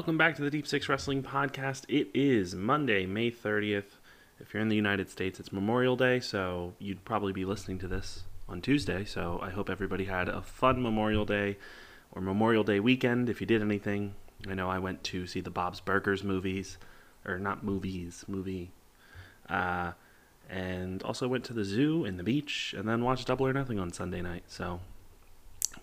Welcome back to the Deep Six Wrestling Podcast. It is Monday, May 30th. If you're in the United States, it's Memorial Day, so you'd probably be listening to this on Tuesday. So I hope everybody had a fun Memorial Day or Memorial Day weekend if you did anything. I know I went to see the Bob's Burgers movies, or not movies, movie. Uh, and also went to the zoo and the beach, and then watched Double or Nothing on Sunday night. So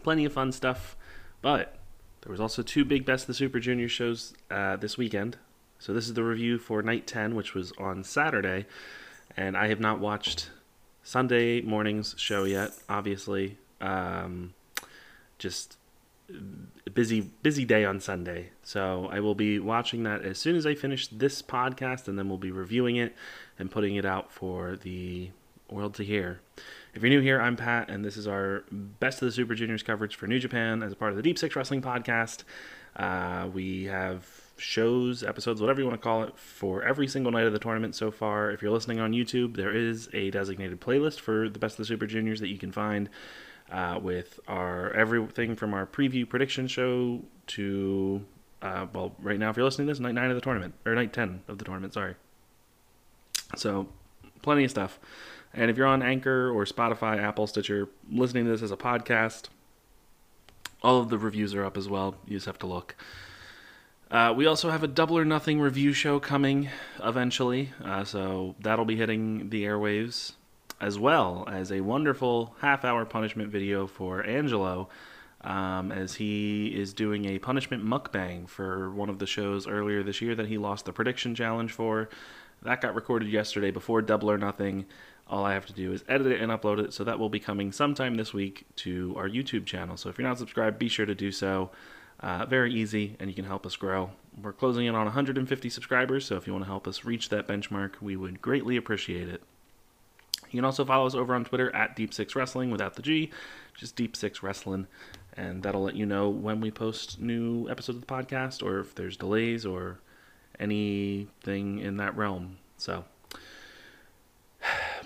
plenty of fun stuff. But there was also two big Best of the Super Junior shows uh, this weekend. So this is the review for Night 10, which was on Saturday. And I have not watched Sunday morning's show yet, obviously. Um, just busy busy day on Sunday. So I will be watching that as soon as I finish this podcast and then we'll be reviewing it and putting it out for the world to hear. If you're new here, I'm Pat, and this is our Best of the Super Juniors coverage for New Japan as a part of the Deep Six Wrestling Podcast. Uh, we have shows, episodes, whatever you want to call it, for every single night of the tournament so far. If you're listening on YouTube, there is a designated playlist for the Best of the Super Juniors that you can find uh, with our everything from our preview prediction show to, uh, well, right now, if you're listening to this, night nine of the tournament, or night 10 of the tournament, sorry. So, plenty of stuff. And if you're on Anchor or Spotify, Apple, Stitcher, listening to this as a podcast, all of the reviews are up as well. You just have to look. Uh, we also have a Double or Nothing review show coming eventually, uh, so that'll be hitting the airwaves, as well as a wonderful half hour punishment video for Angelo, um, as he is doing a punishment mukbang for one of the shows earlier this year that he lost the prediction challenge for. That got recorded yesterday before Double or Nothing. All I have to do is edit it and upload it, so that will be coming sometime this week to our YouTube channel. So if you're not subscribed, be sure to do so. Uh, very easy, and you can help us grow. We're closing in on 150 subscribers, so if you want to help us reach that benchmark, we would greatly appreciate it. You can also follow us over on Twitter at Deep Six Wrestling without the G, just Deep Six Wrestling, and that'll let you know when we post new episodes of the podcast or if there's delays or anything in that realm. So,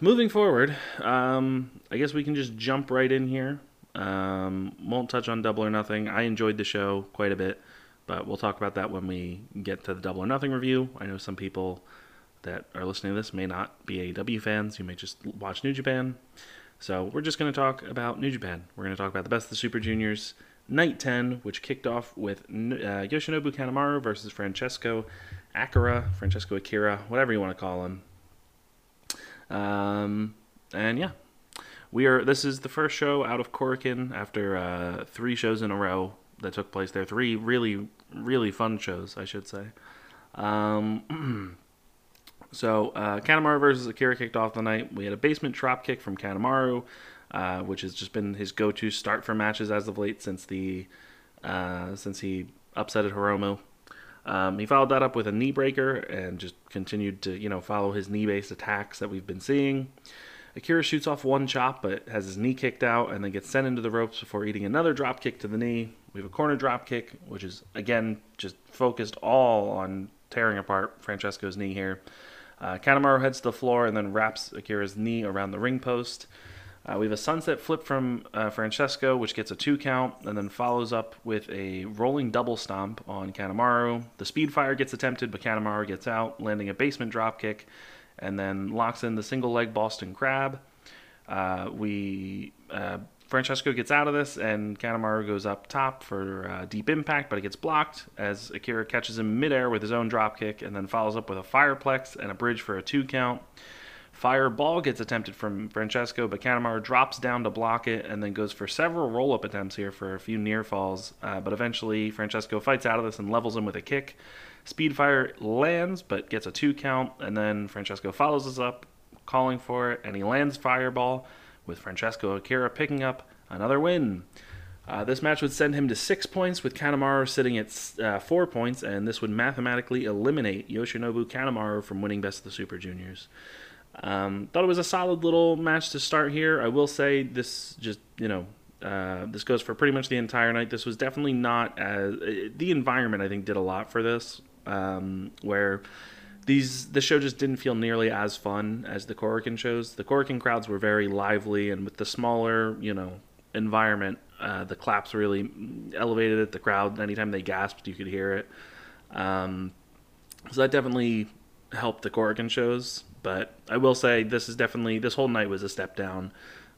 moving forward, um, I guess we can just jump right in here. Um, won't touch on Double or Nothing. I enjoyed the show quite a bit, but we'll talk about that when we get to the Double or Nothing review. I know some people that are listening to this may not be AEW fans. You may just watch New Japan. So we're just going to talk about New Japan. We're going to talk about the best of the Super Juniors Night 10, which kicked off with uh, Yoshinobu Kanemaru versus Francesco Akira, Francesco Akira, whatever you want to call him. Um, and yeah, we are. This is the first show out of Korakuen after uh, three shows in a row that took place there. Three really, really fun shows, I should say. Um, so uh, Kanemaru versus Akira kicked off the night. We had a basement drop kick from Kanemaru, uh, which has just been his go-to start for matches as of late since the uh, since he upsetted Hiromu. Um, he followed that up with a knee breaker and just continued to, you know, follow his knee-based attacks that we've been seeing. Akira shoots off one chop, but has his knee kicked out and then gets sent into the ropes before eating another drop kick to the knee. We have a corner drop kick, which is again just focused all on tearing apart Francesco's knee here. Uh, Kanemaru heads to the floor and then wraps Akira's knee around the ring post. Uh, we have a sunset flip from uh, Francesco, which gets a two count, and then follows up with a rolling double stomp on Kanemaru. The speed fire gets attempted, but Kanemaru gets out, landing a basement drop kick, and then locks in the single leg Boston Crab. Uh, we uh, Francesco gets out of this, and Kanemaru goes up top for uh, deep impact, but it gets blocked as Akira catches him midair with his own drop kick, and then follows up with a fireplex and a bridge for a two count. Fireball gets attempted from Francesco, but Kanemaru drops down to block it and then goes for several roll up attempts here for a few near falls. Uh, but eventually, Francesco fights out of this and levels him with a kick. Speedfire lands, but gets a two count, and then Francesco follows us up, calling for it, and he lands Fireball, with Francesco Akira picking up another win. Uh, this match would send him to six points, with Kanemaru sitting at uh, four points, and this would mathematically eliminate Yoshinobu Kanemaru from winning Best of the Super Juniors. Um, thought it was a solid little match to start here. I will say this just you know uh, this goes for pretty much the entire night. This was definitely not as uh, the environment. I think did a lot for this, um, where these the show just didn't feel nearly as fun as the Korakuen shows. The Korakuen crowds were very lively, and with the smaller you know environment, uh, the claps really elevated it. The crowd anytime they gasped, you could hear it. Um, so that definitely helped the Korakuen shows. But I will say this is definitely this whole night was a step down,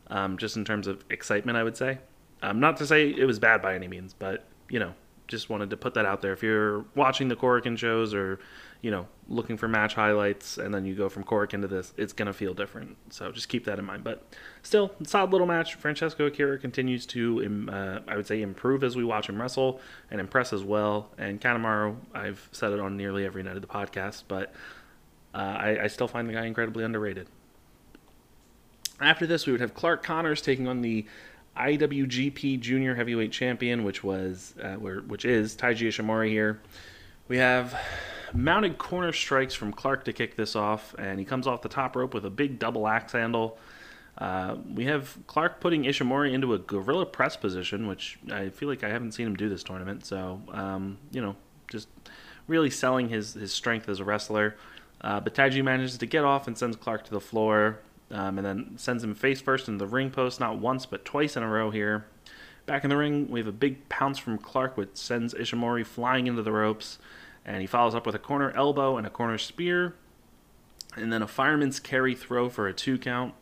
um, just in terms of excitement. I would say, um, not to say it was bad by any means, but you know, just wanted to put that out there. If you're watching the Korakuen shows or you know, looking for match highlights, and then you go from Korakuen into this, it's to feel different. So just keep that in mind. But still, solid little match. Francesco Akira continues to, uh, I would say, improve as we watch him wrestle and impress as well. And Kanemaru, I've said it on nearly every night of the podcast, but uh, I, I still find the guy incredibly underrated. After this, we would have Clark Connors taking on the IWGP Junior Heavyweight Champion, which was, uh, where, which is Taiji Ishimori here. We have mounted corner strikes from Clark to kick this off, and he comes off the top rope with a big double axe handle. Uh, we have Clark putting Ishimori into a gorilla press position, which I feel like I haven't seen him do this tournament. So, um, you know, just really selling his, his strength as a wrestler. Uh, but Taiji manages to get off and sends Clark to the floor, um, and then sends him face first into the ring post, not once but twice in a row here. Back in the ring, we have a big pounce from Clark, which sends Ishimori flying into the ropes and he follows up with a corner elbow and a corner spear, and then a fireman's carry throw for a two count.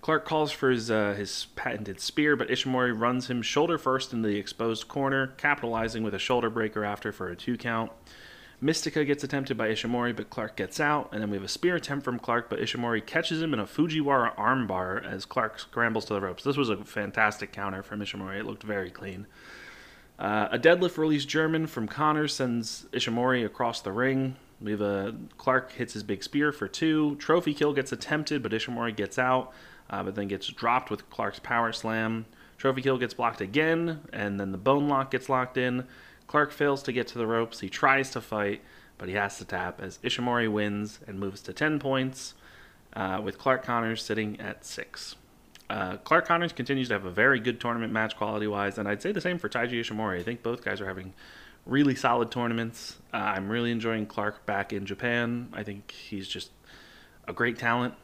Clark calls for his uh, his patented spear, but Ishimori runs him shoulder first into the exposed corner, capitalizing with a shoulder breaker after for a two count. Mystica gets attempted by Ishimori, but Clark gets out, and then we have a spear attempt from Clark, but Ishimori catches him in a Fujiwara armbar as Clark scrambles to the ropes. This was a fantastic counter from Ishimori. It looked very clean. Uh, a deadlift release German from Connor sends Ishimori across the ring. We have a Clark hits his big spear for two. Trophy kill gets attempted, but Ishimori gets out, uh, but then gets dropped with Clark's power slam. Trophy kill gets blocked again, and then the bone lock gets locked in. Clark fails to get to the ropes. He tries to fight, but he has to tap as Ishimori wins and moves to 10 points, uh, with Clark Connors sitting at 6. Uh, Clark Connors continues to have a very good tournament match quality wise, and I'd say the same for Taiji Ishimori. I think both guys are having really solid tournaments. Uh, I'm really enjoying Clark back in Japan. I think he's just a great talent,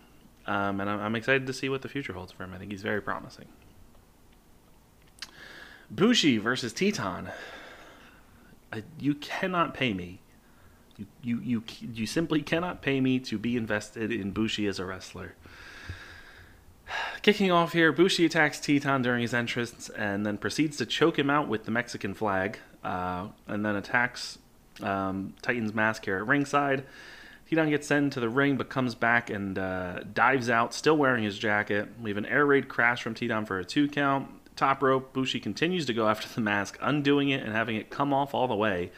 um, and I'm, I'm, excited to see what the future holds for him. I think he's very promising. Bushi versus Titán. You cannot pay me. You, you, you, you simply cannot pay me to be invested in Bushi as a wrestler. Kicking off here, Bushi attacks Titán during his entrance and then proceeds to choke him out with the Mexican flag, uh, and then attacks um, Titan's mask here at ringside. Titán gets sent into the ring but comes back and uh, dives out, still wearing his jacket. We have an air raid crash from Titán for a two count. Top rope, Bushi continues to go after the mask, undoing it and having it come off all the way.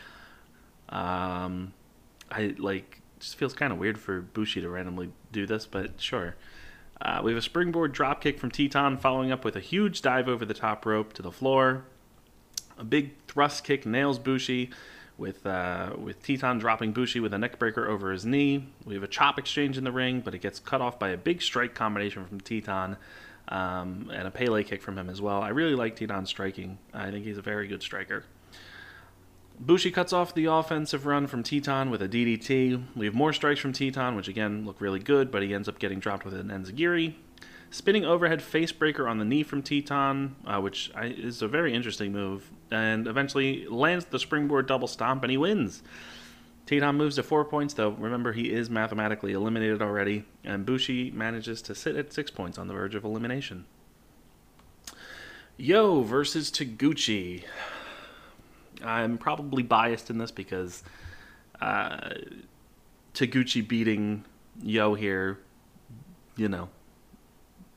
Um, I like just feels kind of weird for Bushi to randomly do this, but sure. Uh, we have a springboard dropkick from Titán, following up with a huge dive over the top rope to the floor. A big thrust kick nails Bushi, with uh, with Titán dropping Bushi with a neckbreaker over his knee. We have a chop exchange in the ring, but it gets cut off by a big strike combination from Titán. Um, and a Pele kick from him as well. I really like Titán striking. I think he's a very good striker. Bushi cuts off the offensive run from Titán with a DDT. We have more strikes from Titán, which again look really good, but he ends up getting dropped with an Enziguri. Spinning overhead facebreaker on the knee from Titán, uh, which I, is a very interesting move, and eventually lands the springboard double stomp and he wins. Titán moves to four points, though. Remember, he is mathematically eliminated already, and Bushi manages to sit at six points on the verge of elimination. Yo versus Taguchi. I'm probably biased in this because uh, Taguchi beating Yo here, you know,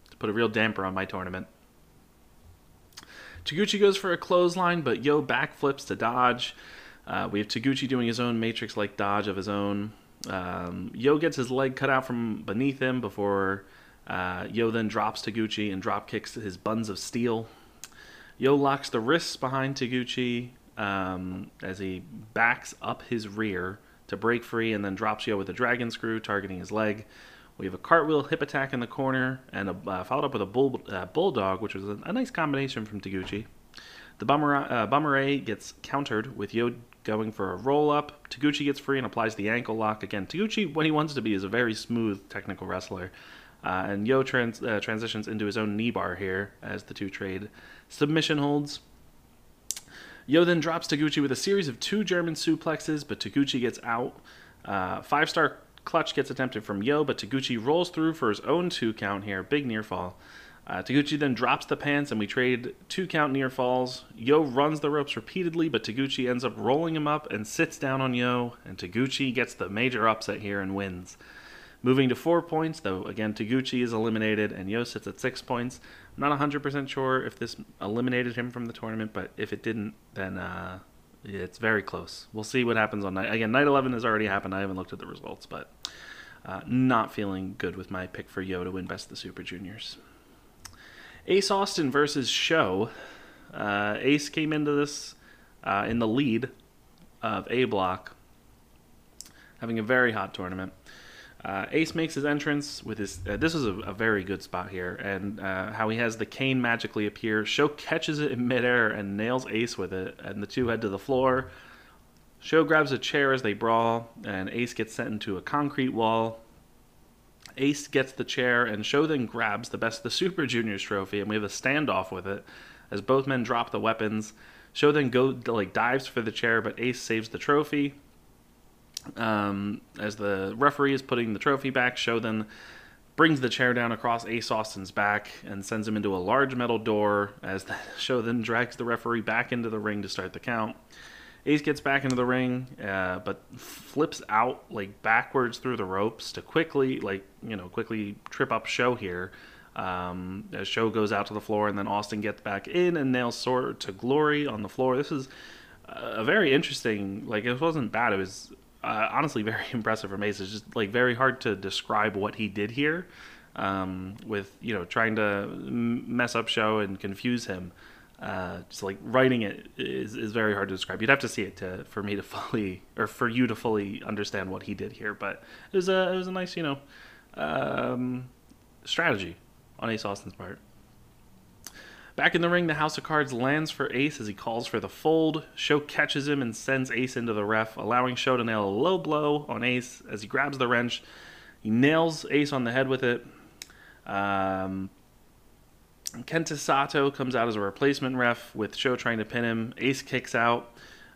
to put a real damper on my tournament. Taguchi goes for a clothesline, but Yo backflips to dodge. Uh, we have Taguchi doing his own Matrix like dodge of his own. Um, Yo gets his leg cut out from beneath him before uh, Yo then drops Taguchi and drop kicks his buns of steel. Yo locks the wrists behind Taguchi um, as he backs up his rear to break free and then drops Yo with a dragon screw, targeting his leg. We have a cartwheel hip attack in the corner and a, uh, followed up with a bull, uh, bulldog, which was a, a, nice combination from Taguchi. The bummer, uh, gets countered with Yo going for a roll up. Taguchi gets free and applies the ankle lock again. Taguchi, when he wants to be, is a very smooth technical wrestler. Uh, and Yo trans- uh, transitions into his own knee bar here as the two trade submission holds. Yo then drops Taguchi with a series of two German suplexes, but Taguchi gets out. Uh, five star clutch gets attempted from Yo, but Taguchi rolls through for his own two count here. Big near fall. Uh, Taguchi then drops the pants, and we trade two count near falls. Yo runs the ropes repeatedly, but Taguchi ends up rolling him up and sits down on Yo, and Taguchi gets the major upset here and wins. Moving to four points, though, again, Taguchi is eliminated, and Yo sits at six points. I'm not 100% sure if this eliminated him from the tournament, but if it didn't, then uh, it's very close. We'll see what happens on night. Again, night 11 has already happened. I haven't looked at the results, but uh, not feeling good with my pick for Yo to win Best of the Super Juniors. Ace Austin versus SHO. Uh, Ace came into this uh, in the lead of A Block, having a very hot tournament. Uh, Ace makes his entrance with his. Uh, this is a, a, very good spot here, and uh, how he has the cane magically appear. SHO catches it in midair and nails Ace with it, and the two head to the floor. SHO grabs a chair as they brawl, and Ace gets sent into a concrete wall. Ace gets the chair, and SHO then grabs the Best of the Super Juniors trophy, and we have a standoff with it as both men drop the weapons. SHO then go like dives for the chair, but Ace saves the trophy. Um, as the referee is putting the trophy back, SHO then brings the chair down across Ace Austin's back and sends him into a large metal door. As the show then drags the referee back into the ring to start the count. Ace gets back into the ring, uh, but flips out like backwards through the ropes to quickly, like you know, quickly trip up SHO here. Um, SHO goes out to the floor, and then Austin gets back in and nails Sword to Glory on the floor. This is a very interesting. Like it wasn't bad. It was uh, honestly very impressive for Ace. It's just like very hard to describe what he did here, um, with you know trying to mess up SHO and confuse him. Uh, just like writing it is, is very hard to describe. You'd have to see it to for me to fully or for you to fully understand what he did here. But it was a it was a nice you know um, strategy on Ace Austin's part. Back in the ring, the House of Cards lands for Ace as he calls for the fold. SHO catches him and sends Ace into the ref, allowing SHO to nail a low blow on Ace as he grabs the wrench. He nails Ace on the head with it. Um, Kenta Sato comes out as a replacement ref with SHO trying to pin him. Ace kicks out.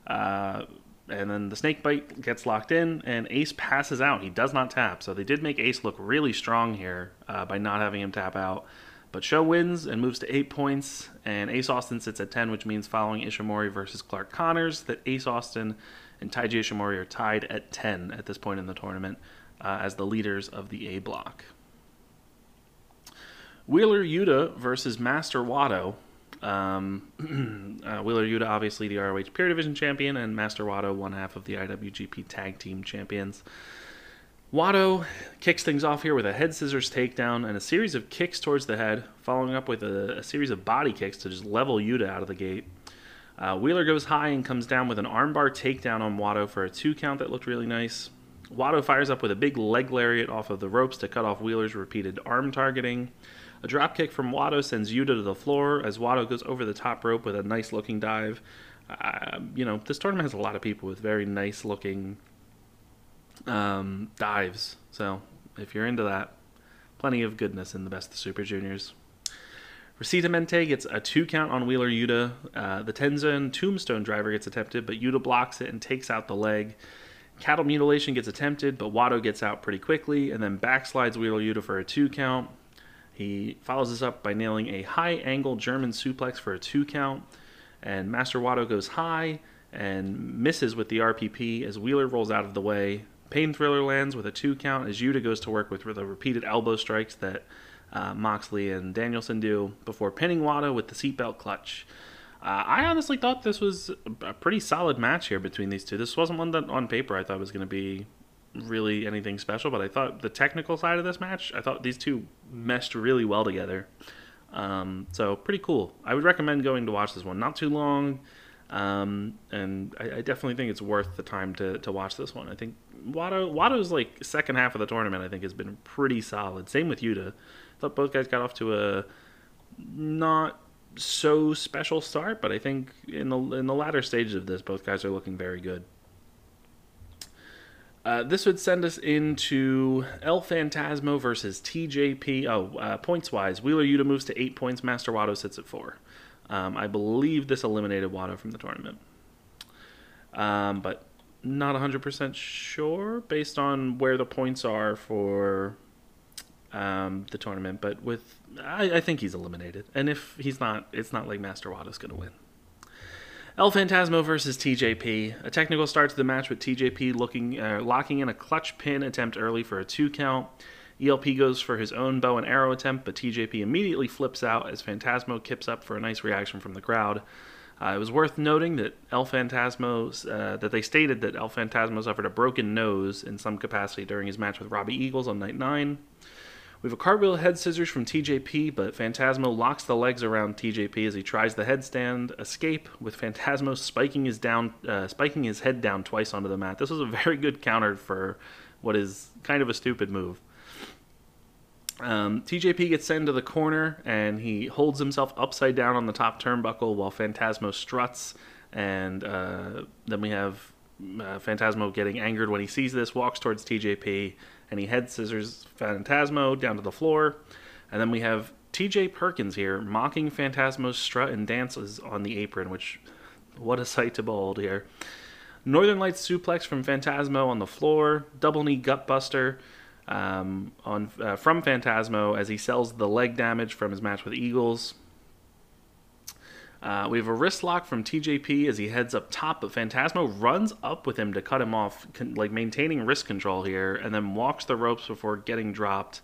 Uh, and then the snake bite gets locked in, and Ace passes out. He does not tap. So they did make Ace look really strong here uh, by not having him tap out. But SHO wins and moves to eight points, and Ace Austin sits at 10, which means following Ishimori versus Clark Connors, that Ace Austin and Taiji Ishimori are tied at 10 at this point in the tournament uh, as the leaders of the A block. Wheeler Yuta versus Master Wato. Um, uh, Wheeler Yuta, obviously the ROH Pure Division champion, and Master Wato, one half of the IWGP Tag Team champions. Wato kicks things off here with a head scissors takedown and a series of kicks towards the head, following up with a, a series of body kicks to just level Yuta out of the gate. Uh, Wheeler goes high and comes down with an armbar takedown on Wato for a two count that looked really nice. Wato fires up with a big leg lariat off of the ropes to cut off Wheeler's repeated arm targeting. A drop kick from Wato sends Yuta to the floor as Wato goes over the top rope with a nice looking dive. Uh, you know, this tournament has a lot of people with very nice looking um, dives. So if you're into that, plenty of goodness in the best of Super Juniors. Recientemente gets a two count on Wheeler Yuta. Uh, the Tenzan Tombstone driver gets attempted, but Yuta blocks it and takes out the leg. Cattle mutilation gets attempted, but Wato gets out pretty quickly and then backslides Wheeler Yuta for a two count. He follows this up by nailing a high angle German suplex for a two count. And Master Wato goes high and misses with the RPP as Wheeler rolls out of the way. Pain Thriller lands with a two count as Yuta goes to work with the repeated elbow strikes that uh, Moxley and Danielson do before pinning Wato with the seatbelt clutch. Uh, I honestly thought this was a pretty solid match here between these two. This wasn't one that on paper I thought was going to be really anything special, but I thought the technical side of this match, I thought these two meshed really well together. Um, so pretty cool. I would recommend going to watch this one. Not too long. Um, and I, I, definitely think it's worth the time to, to watch this one. I think Wato Wato's like second half of the tournament. I think has been pretty solid. Same with Yuta. I thought both guys got off to a not so special start, but I think in the in the latter stages of this, both guys are looking very good. Uh, this would send us into El Phantasmo versus TJP. Oh, uh, points wise, Wheeler Yuta moves to eight points. Master Wato sits at four. Um, I believe this eliminated Wato from the tournament. Um, but not 100% sure based on where the points are for um, the tournament. But with, I, I, think he's eliminated. And if he's not, it's not like Master Wato's going to win. El Phantasmo versus TJP. A technical start to the match with TJP looking uh, locking in a clutch pin attempt early for a two count. ELP goes for his own bow and arrow attempt, but TJP immediately flips out as Phantasmo kips up for a nice reaction from the crowd. Uh, it was worth noting that El Phantasmo, uh, that they stated that El Phantasmo suffered a broken nose in some capacity during his match with Robbie Eagles on night nine. We have a cartwheel head scissors from TJP, but Phantasmo locks the legs around TJP as he tries the headstand escape, with Phantasmo spiking his down, uh, spiking his head down twice onto the mat. This was a very good counter for what is kind of a stupid move. Um, TJP gets sent to the corner and he holds himself upside down on the top turnbuckle while Phantasmo struts. And uh, then we have uh, Phantasmo getting angered when he sees this, walks towards TJP, and he head scissors Phantasmo down to the floor. And then we have TJ Perkins here mocking Phantasmo's strut and dances on the apron, which, what a sight to behold here. Northern Lights suplex from Phantasmo on the floor, double knee gutbuster um, on uh, from Phantasmo as he sells the leg damage from his match with Eagles. Uh, we have a wrist lock from TJP as he heads up top, but Phantasmo runs up with him to cut him off, con- like maintaining wrist control here, and then walks the ropes before getting dropped.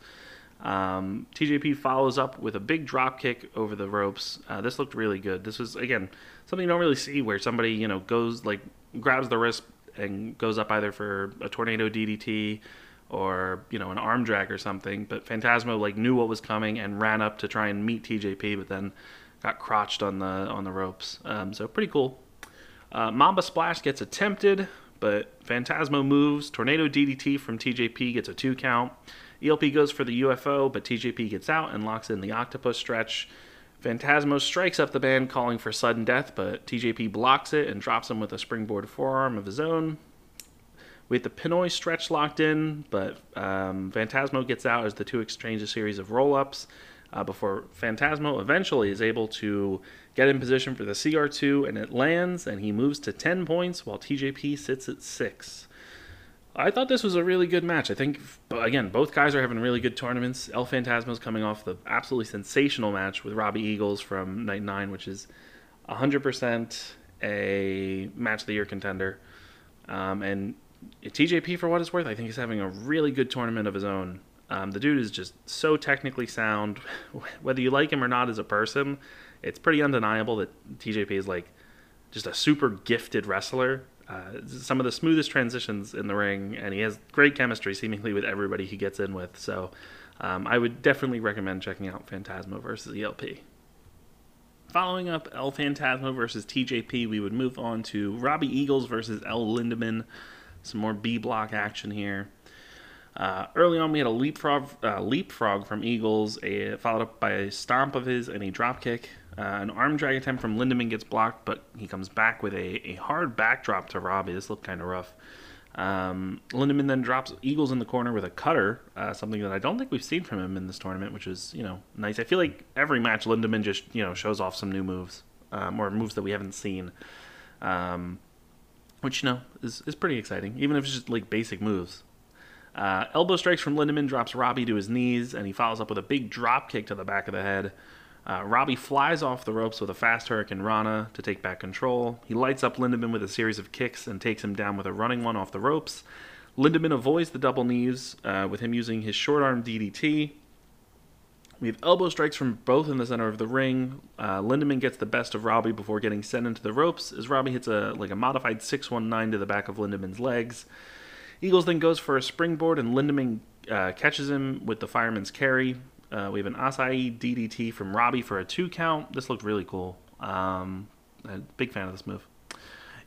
Um, TJP follows up with a big drop kick over the ropes. Uh, this looked really good. This was again something you don't really see where somebody you know goes like grabs the wrist and goes up either for a tornado DDT or you know an arm drag or something. But Phantasmo like knew what was coming and ran up to try and meet TJP, but then got crotched on the on the ropes. Um, so pretty cool. Uh, Mamba Splash gets attempted, but Phantasmo moves. Tornado DDT from TJP gets a two count. ELP goes for the UFO, but TJP gets out and locks in the octopus stretch. Phantasmo strikes up the band, calling for sudden death, but TJP blocks it and drops him with a springboard forearm of his own. We have the Pinoy stretch locked in, but um, Phantasmo gets out as the two exchange a series of roll ups uh, before Phantasmo eventually is able to get in position for the CR2 and it lands and he moves to 10 points while TJP sits at 6. I thought this was a really good match. I think, again, both guys are having really good tournaments. El Phantasmo's coming off the absolutely sensational match with Robbie Eagles from Night 9, which is 100% a match of the year contender. Um, and TJP, for what it's worth, I think he's having a really good tournament of his own. Um, the dude is just so technically sound. Whether you like him or not as a person, it's pretty undeniable that TJP is like just a super gifted wrestler. Uh, some of the smoothest transitions in the ring, and he has great chemistry seemingly with everybody he gets in with. So um, I would definitely recommend checking out Phantasmo versus ELP. Following up El Phantasmo versus TJP, we would move on to Robbie Eagles versus El Lindaman. Some more B block action here. Uh, early on, we had a leapfrog, uh, leapfrog from Eagles, a, followed up by a stomp of his and a drop kick. Uh, an arm drag attempt from Lindaman gets blocked, but he comes back with a, a hard backdrop to Robbie. This looked kind of rough. Um, Lindaman then drops Eagles in the corner with a cutter, uh, something that I don't think we've seen from him in this tournament, which is you know nice. I feel like every match Lindaman just you know shows off some new moves um, or moves that we haven't seen, um, which you know is is pretty exciting, even if it's just like basic moves. Uh, elbow strikes from Lindaman drops Robbie to his knees, and he follows up with a big drop kick to the back of the head. Uh, Robbie flies off the ropes with a fast Hurricane Rana to take back control. He lights up Lindaman with a series of kicks and takes him down with a running one off the ropes. Lindaman avoids the double knees uh, with him using his short arm DDT. We have elbow strikes from both in the center of the ring. Uh, Lindaman gets the best of Robbie before getting sent into the ropes as Robbie hits a like a modified 619 to the back of Lindaman's legs. Eagles then goes for a springboard, and Lindaman uh, catches him with the fireman's carry. Uh, we have an Asai DDT from Robbie for a two count. This looked really cool. Um, big fan of this move.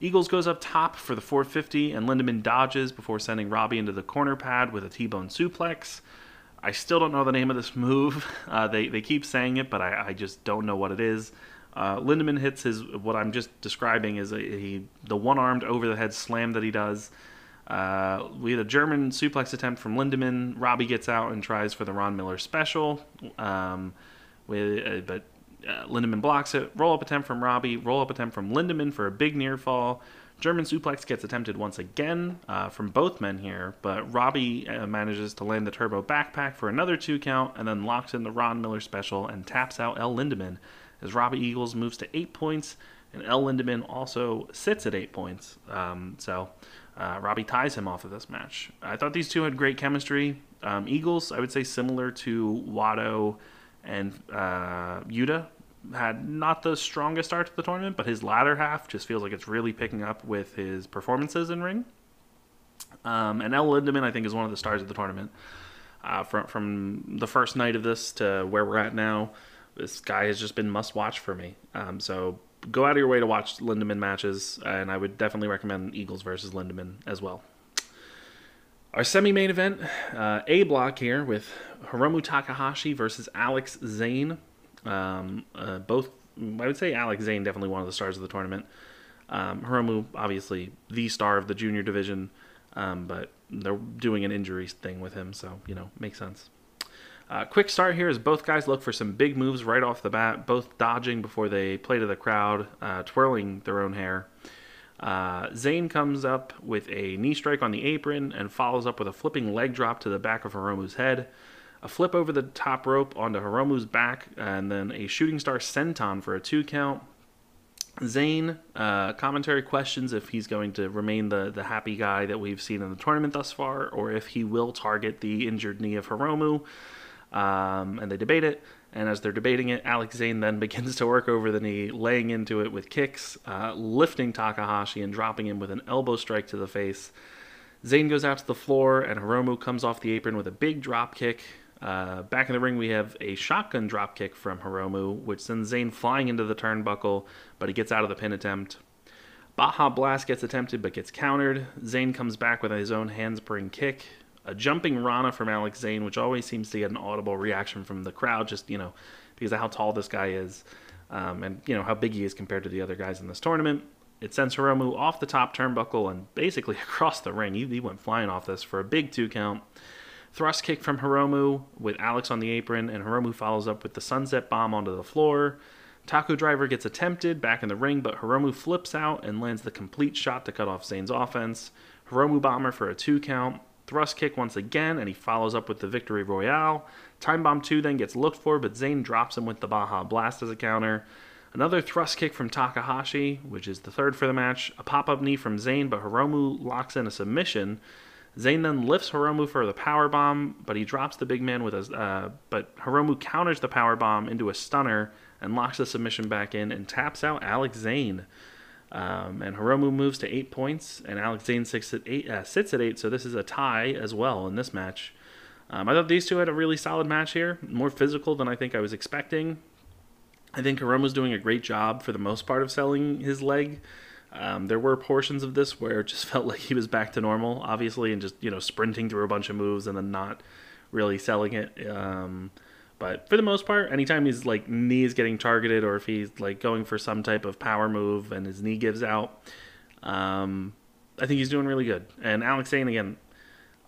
Eagles goes up top for the 450, and Lindaman dodges before sending Robbie into the corner pad with a T-bone suplex. I still don't know the name of this move. Uh, they they keep saying it, but I, I just don't know what it is. Uh, Lindaman hits his what I'm just describing is a, a the one armed over the head slam that he does. Uh, we had a German suplex attempt from Lindaman. Robbie gets out and tries for the Ron Miller special. Um, uh, but Uh, Lindaman blocks it. Roll up attempt from Robbie. Roll up attempt from Lindaman for a big near fall. German suplex gets attempted once again uh, from both men here, but Robbie uh, manages to land the turbo backpack for another two count and then locks in the Ron Miller special and taps out El Lindaman as Robbie Eagles moves to eight points and El Lindaman also sits at eight points. Um, so uh, Robbie ties him off of this match. I thought these two had great chemistry. Um, Eagles, I would say, similar to Wato and uh, Yuta had not the strongest start to the tournament, but his latter half just feels like it's really picking up with his performances in ring. Um, and El Lindaman, I think, is one of the stars of the tournament. Uh, from from the first night of this to where we're at now, this guy has just been must watch for me. Um, so go out of your way to watch Lindaman matches, and I would definitely recommend Eagles versus Lindaman as well. Our semi-main event, uh, A block here with Hiromu Takahashi versus Alex Zayne. Um, uh, both, I would say Alex Zayne, definitely one of the stars of the tournament. Um, Hiromu, obviously the star of the junior division, um, but they're doing an injury thing with him, so you know makes sense. Uh, quick start here as both guys look for some big moves right off the bat, both dodging before they play to the crowd, uh, twirling their own hair. Uh, Zayne comes up with a knee strike on the apron and follows up with a flipping leg drop to the back of Hiromu's head a flip over the top rope onto Hiromu's back, and then a shooting star senton for a two count. Zayne, uh, commentary questions if he's going to remain the, the happy guy that we've seen in the tournament thus far, or if he will target the injured knee of Hiromu. Um, and they debate it. And as they're debating it, Alex Zayne then begins to work over the knee, laying into it with kicks, uh, lifting Takahashi and dropping him with an elbow strike to the face. Zayne goes out to the floor, and Hiromu comes off the apron with a big drop kick. Uh, back in the ring, we have a shotgun drop kick from Hiromu, which sends Zayne flying into the turnbuckle, but he gets out of the pin attempt. Baja Blast gets attempted but gets countered. Zayne comes back with his own handspring kick. A jumping Rana from Alex Zayne, which always seems to get an audible reaction from the crowd, just, you know, because of how tall this guy is um, and, you know, how big he is compared to the other guys in this tournament. It sends Hiromu off the top turnbuckle and basically across the ring. He, he went flying off this for a big two count. Thrust kick from Hiromu with Alex on the apron, and Hiromu follows up with the sunset bomb onto the floor. Taco Driver gets attempted back in the ring, but Hiromu flips out and lands the complete shot to cut off Zayne's offense. Hiromu Bomber for a two count. Thrust kick once again, and he follows up with the Victory Royale. Time Bomb 2 then gets looked for, but Zayne drops him with the Baja Blast as a counter. Another thrust kick from Takahashi, which is the third for the match. A pop up knee from Zayne, but Hiromu locks in a submission. Zayne then lifts Hiromu for the power bomb, but he drops the big man with a. Uh, but Hiromu counters the power bomb into a stunner and locks the submission back in and taps out Alex Zayne. Um, and Hiromu moves to eight points, and Alex Zayne sits at eight. Uh, sits at eight, so this is a tie as well in this match. Um, I thought these two had a really solid match here, more physical than I think I was expecting. I think Hiromu's doing a great job for the most part of selling his leg. Um, there were portions of this where it just felt like he was back to normal, obviously, and just you know sprinting through a bunch of moves and then not really selling it. Um, but for the most part, anytime his like knee is getting targeted or if he's like going for some type of power move and his knee gives out, um, I think he's doing really good. And Alex Zayne again,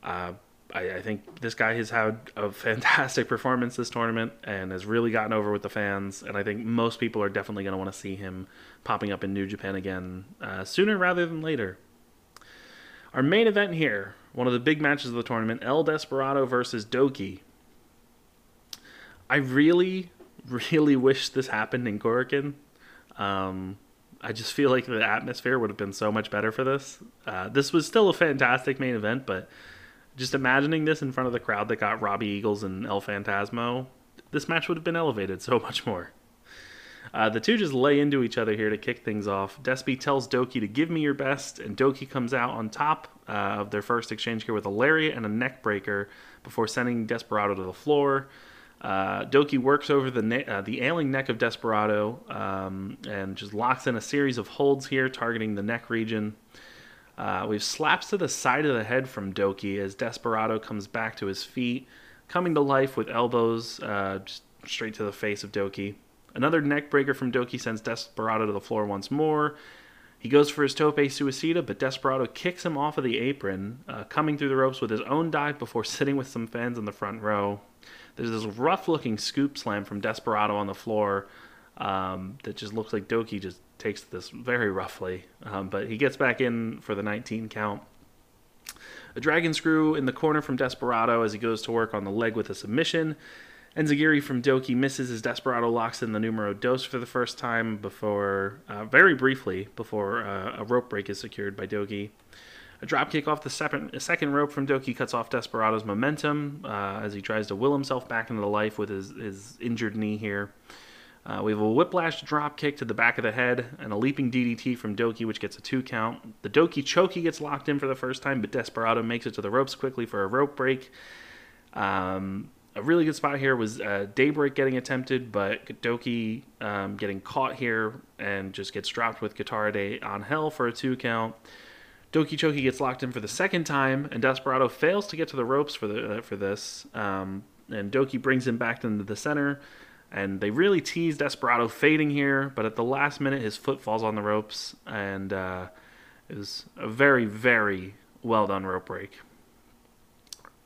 uh, I, I, think this guy has had a fantastic performance this tournament and has really gotten over with the fans. And I think most people are definitely going to want to see him popping up in New Japan again uh, sooner rather than later. Our main event here, one of the big matches of the tournament, El Desperado versus Douki. I really, really wish this happened in Korakuen. Um, I just feel like the atmosphere would have been so much better for this. Uh, this was still a fantastic main event, but just imagining this in front of the crowd that got Robbie Eagles and El Phantasmo, this match would have been elevated so much more. Uh, the two just lay into each other here to kick things off. Despy tells Douki to give me your best, and Douki comes out on top uh, of their first exchange here with a lariat and a neck breaker before sending Desperado to the floor. Uh, Douki works over the ne- uh, the ailing neck of Desperado um, and just locks in a series of holds here, targeting the neck region. Uh, we've slaps to the side of the head from Douki as Desperado comes back to his feet, coming to life with elbows uh, straight to the face of Douki. Another neck breaker from Douki sends Desperado to the floor once more. He goes for his tope suicida, but Desperado kicks him off of the apron, uh, coming through the ropes with his own dive before sitting with some fans in the front row. There's this rough looking scoop slam from Desperado on the floor, um, that just looks like Douki just takes this very roughly. Um, but he gets back in for the 19 count. A dragon screw in the corner from Desperado as he goes to work on the leg with a submission. Enziguri from Douki misses as Desperado locks in the numero dos for the first time before, uh, very briefly, before uh, a rope break is secured by Douki. A dropkick off the second, rope from Douki cuts off Desperado's momentum uh, as he tries to will himself back into life with his, his injured knee here. Uh, we have a whiplash drop kick to the back of the head and a leaping DDT from Douki, which gets a two count. The Douki chokey gets locked in for the first time, but Desperado makes it to the ropes quickly for a rope break. Um, a really good spot here was uh, Daybreak getting attempted, but Douki um, getting caught here and just gets dropped with Guitarra de Ángel for a two count. Douki Choki gets locked in for the second time, and Desperado fails to get to the ropes for the uh, for this. Um, and Douki brings him back into the center, and they really tease Desperado fading here, but at the last minute his foot falls on the ropes, and uh, it was a very very well done rope break.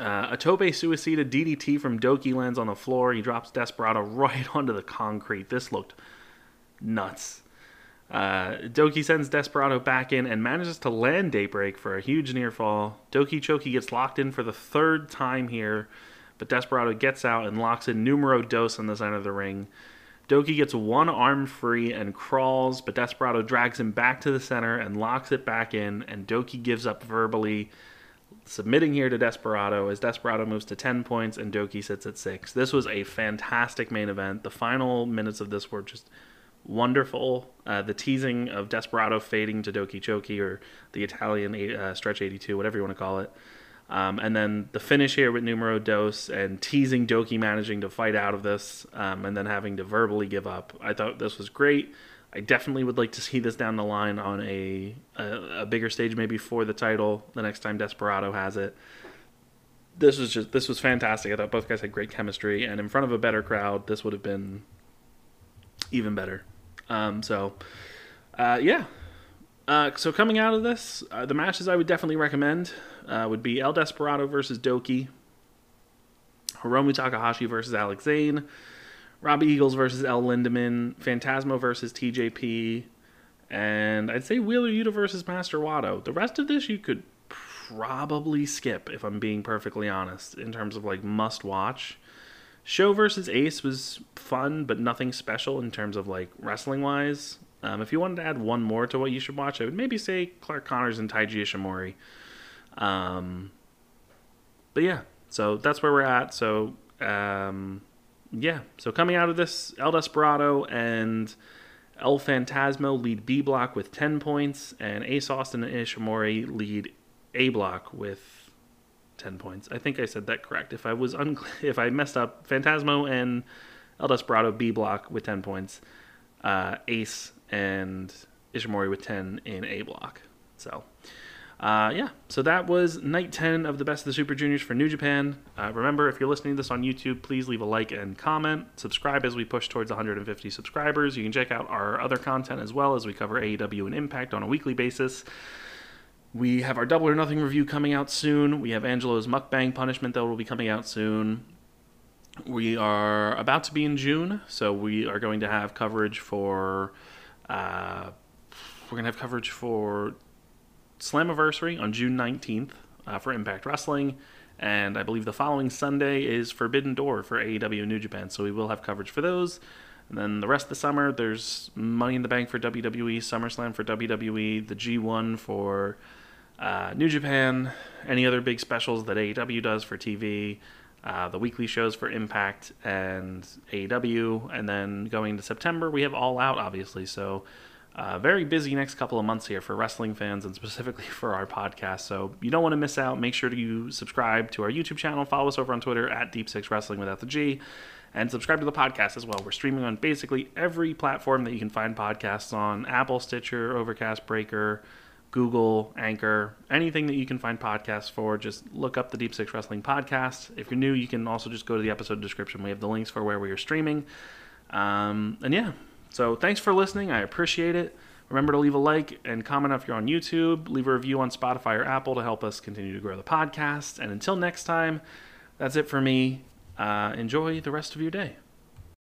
Uh, a Tope Suicida DDT from Douki lands on the floor. He drops Desperado right onto the concrete. This looked nuts. Uh, Douki sends Desperado back in and manages to land Daybreak for a huge near fall. Douki Choki gets locked in for the third time here, but Desperado gets out and locks in numero dos on the center of the ring. Douki gets one arm free and crawls, but Desperado drags him back to the center and locks it back in, and Douki gives up verbally, submitting here to Desperado as Desperado moves to 10 points and Douki sits at 6. This was a fantastic main event. The final minutes of this were just wonderful. Uh, the teasing of Desperado fading to Douki Choki or the Italian uh, stretch 82, whatever you want to call it. Um, and then the finish here with numero dos and teasing Douki managing to fight out of this um, and then having to verbally give up. I thought this was great. I definitely would like to see this down the line on a, a, a bigger stage, maybe for the title the next time Desperado has it. This was just this was fantastic. I thought both guys had great chemistry, and in front of a better crowd, this would have been even better. Um, so, uh, yeah. Uh, so coming out of this, uh, the matches I would definitely recommend uh, would be El Desperado versus Douki, Hiromu Takahashi versus Alex Zayne, Robbie Eagles versus El Lindaman, Phantasmo versus TJP, and I'd say Wheeler Yuta versus Master Wato. The rest of this you could probably skip if I'm being perfectly honest in terms of like must watch. SHO versus Ace was fun, but nothing special in terms of like wrestling wise. Um, if you wanted to add one more to what you should watch, I would maybe say Clark Connors and Taiji Ishimori. Um, but yeah, so that's where we're at. So um, yeah, so coming out of this, El Desperado and El Phantasmo lead B block with 10 points, and Ace Austin and Ishimori lead A block with 10 points. I think I said that correct. If I was unclear, if I messed up, Phantasmo and El Desperado B block with 10 points, uh, Ace and Ishimori with 10 in A block. So, uh, yeah, so that was night 10 of the Best of the Super Juniors for New Japan. Uh, remember, if you're listening to this on YouTube, please leave a like and comment. Subscribe as we push towards 150 subscribers. You can check out our other content as well as we cover AEW and Impact on a weekly basis. We have our Double or Nothing review coming out soon. We have Angelo's Mukbang Punishment that will be coming out soon. We are about to be in June, so we are going to have coverage for. Uh, we're going to have coverage for Slammiversary on June 19th uh, for Impact Wrestling. And I believe the following Sunday is Forbidden Door for AEW New Japan. So we will have coverage for those. And then the rest of the summer, there's Money in the Bank for WWE, SummerSlam for WWE, the G1 for uh, New Japan, any other big specials that AEW does for TV, uh, the weekly shows for Impact and AEW, and then going into September, we have All Out, obviously. So, uh, very busy next couple of months here for wrestling fans and specifically for our podcast. So, you don't want to miss out. Make sure to you subscribe to our YouTube channel, follow us over on Twitter at Deep Six Wrestling without the G, and subscribe to the podcast as well. We're streaming on basically every platform that you can find podcasts on Apple, Stitcher, Overcast, Breaker. Google, Anchor, anything that you can find podcasts for. Just look up the Deep Six Wrestling podcast. If you're new, you can also just go to the episode description. We have the links for where we are streaming. Um, and yeah, so thanks for listening. I appreciate it. Remember to leave a like and comment if you're on YouTube. Leave a review on Spotify or Apple to help us continue to grow the podcast. And until next time, that's it for me. Uh, enjoy the rest of your day.